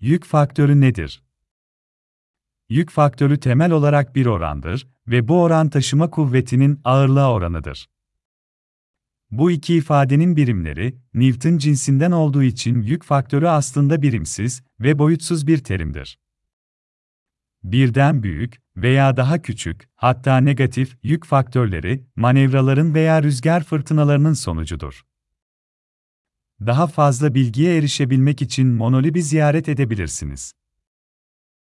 Yük faktörü nedir? Yük faktörü temel olarak bir orandır ve bu oran taşıma kuvvetinin ağırlığa oranıdır. Bu iki ifadenin birimleri, Newton cinsinden olduğu için yük faktörü aslında birimsiz ve boyutsuz bir terimdir. Birden büyük veya daha küçük, hatta negatif yük faktörleri, manevraların veya rüzgar fırtınalarının sonucudur. Daha fazla bilgiye erişebilmek için Monolib'i ziyaret edebilirsiniz.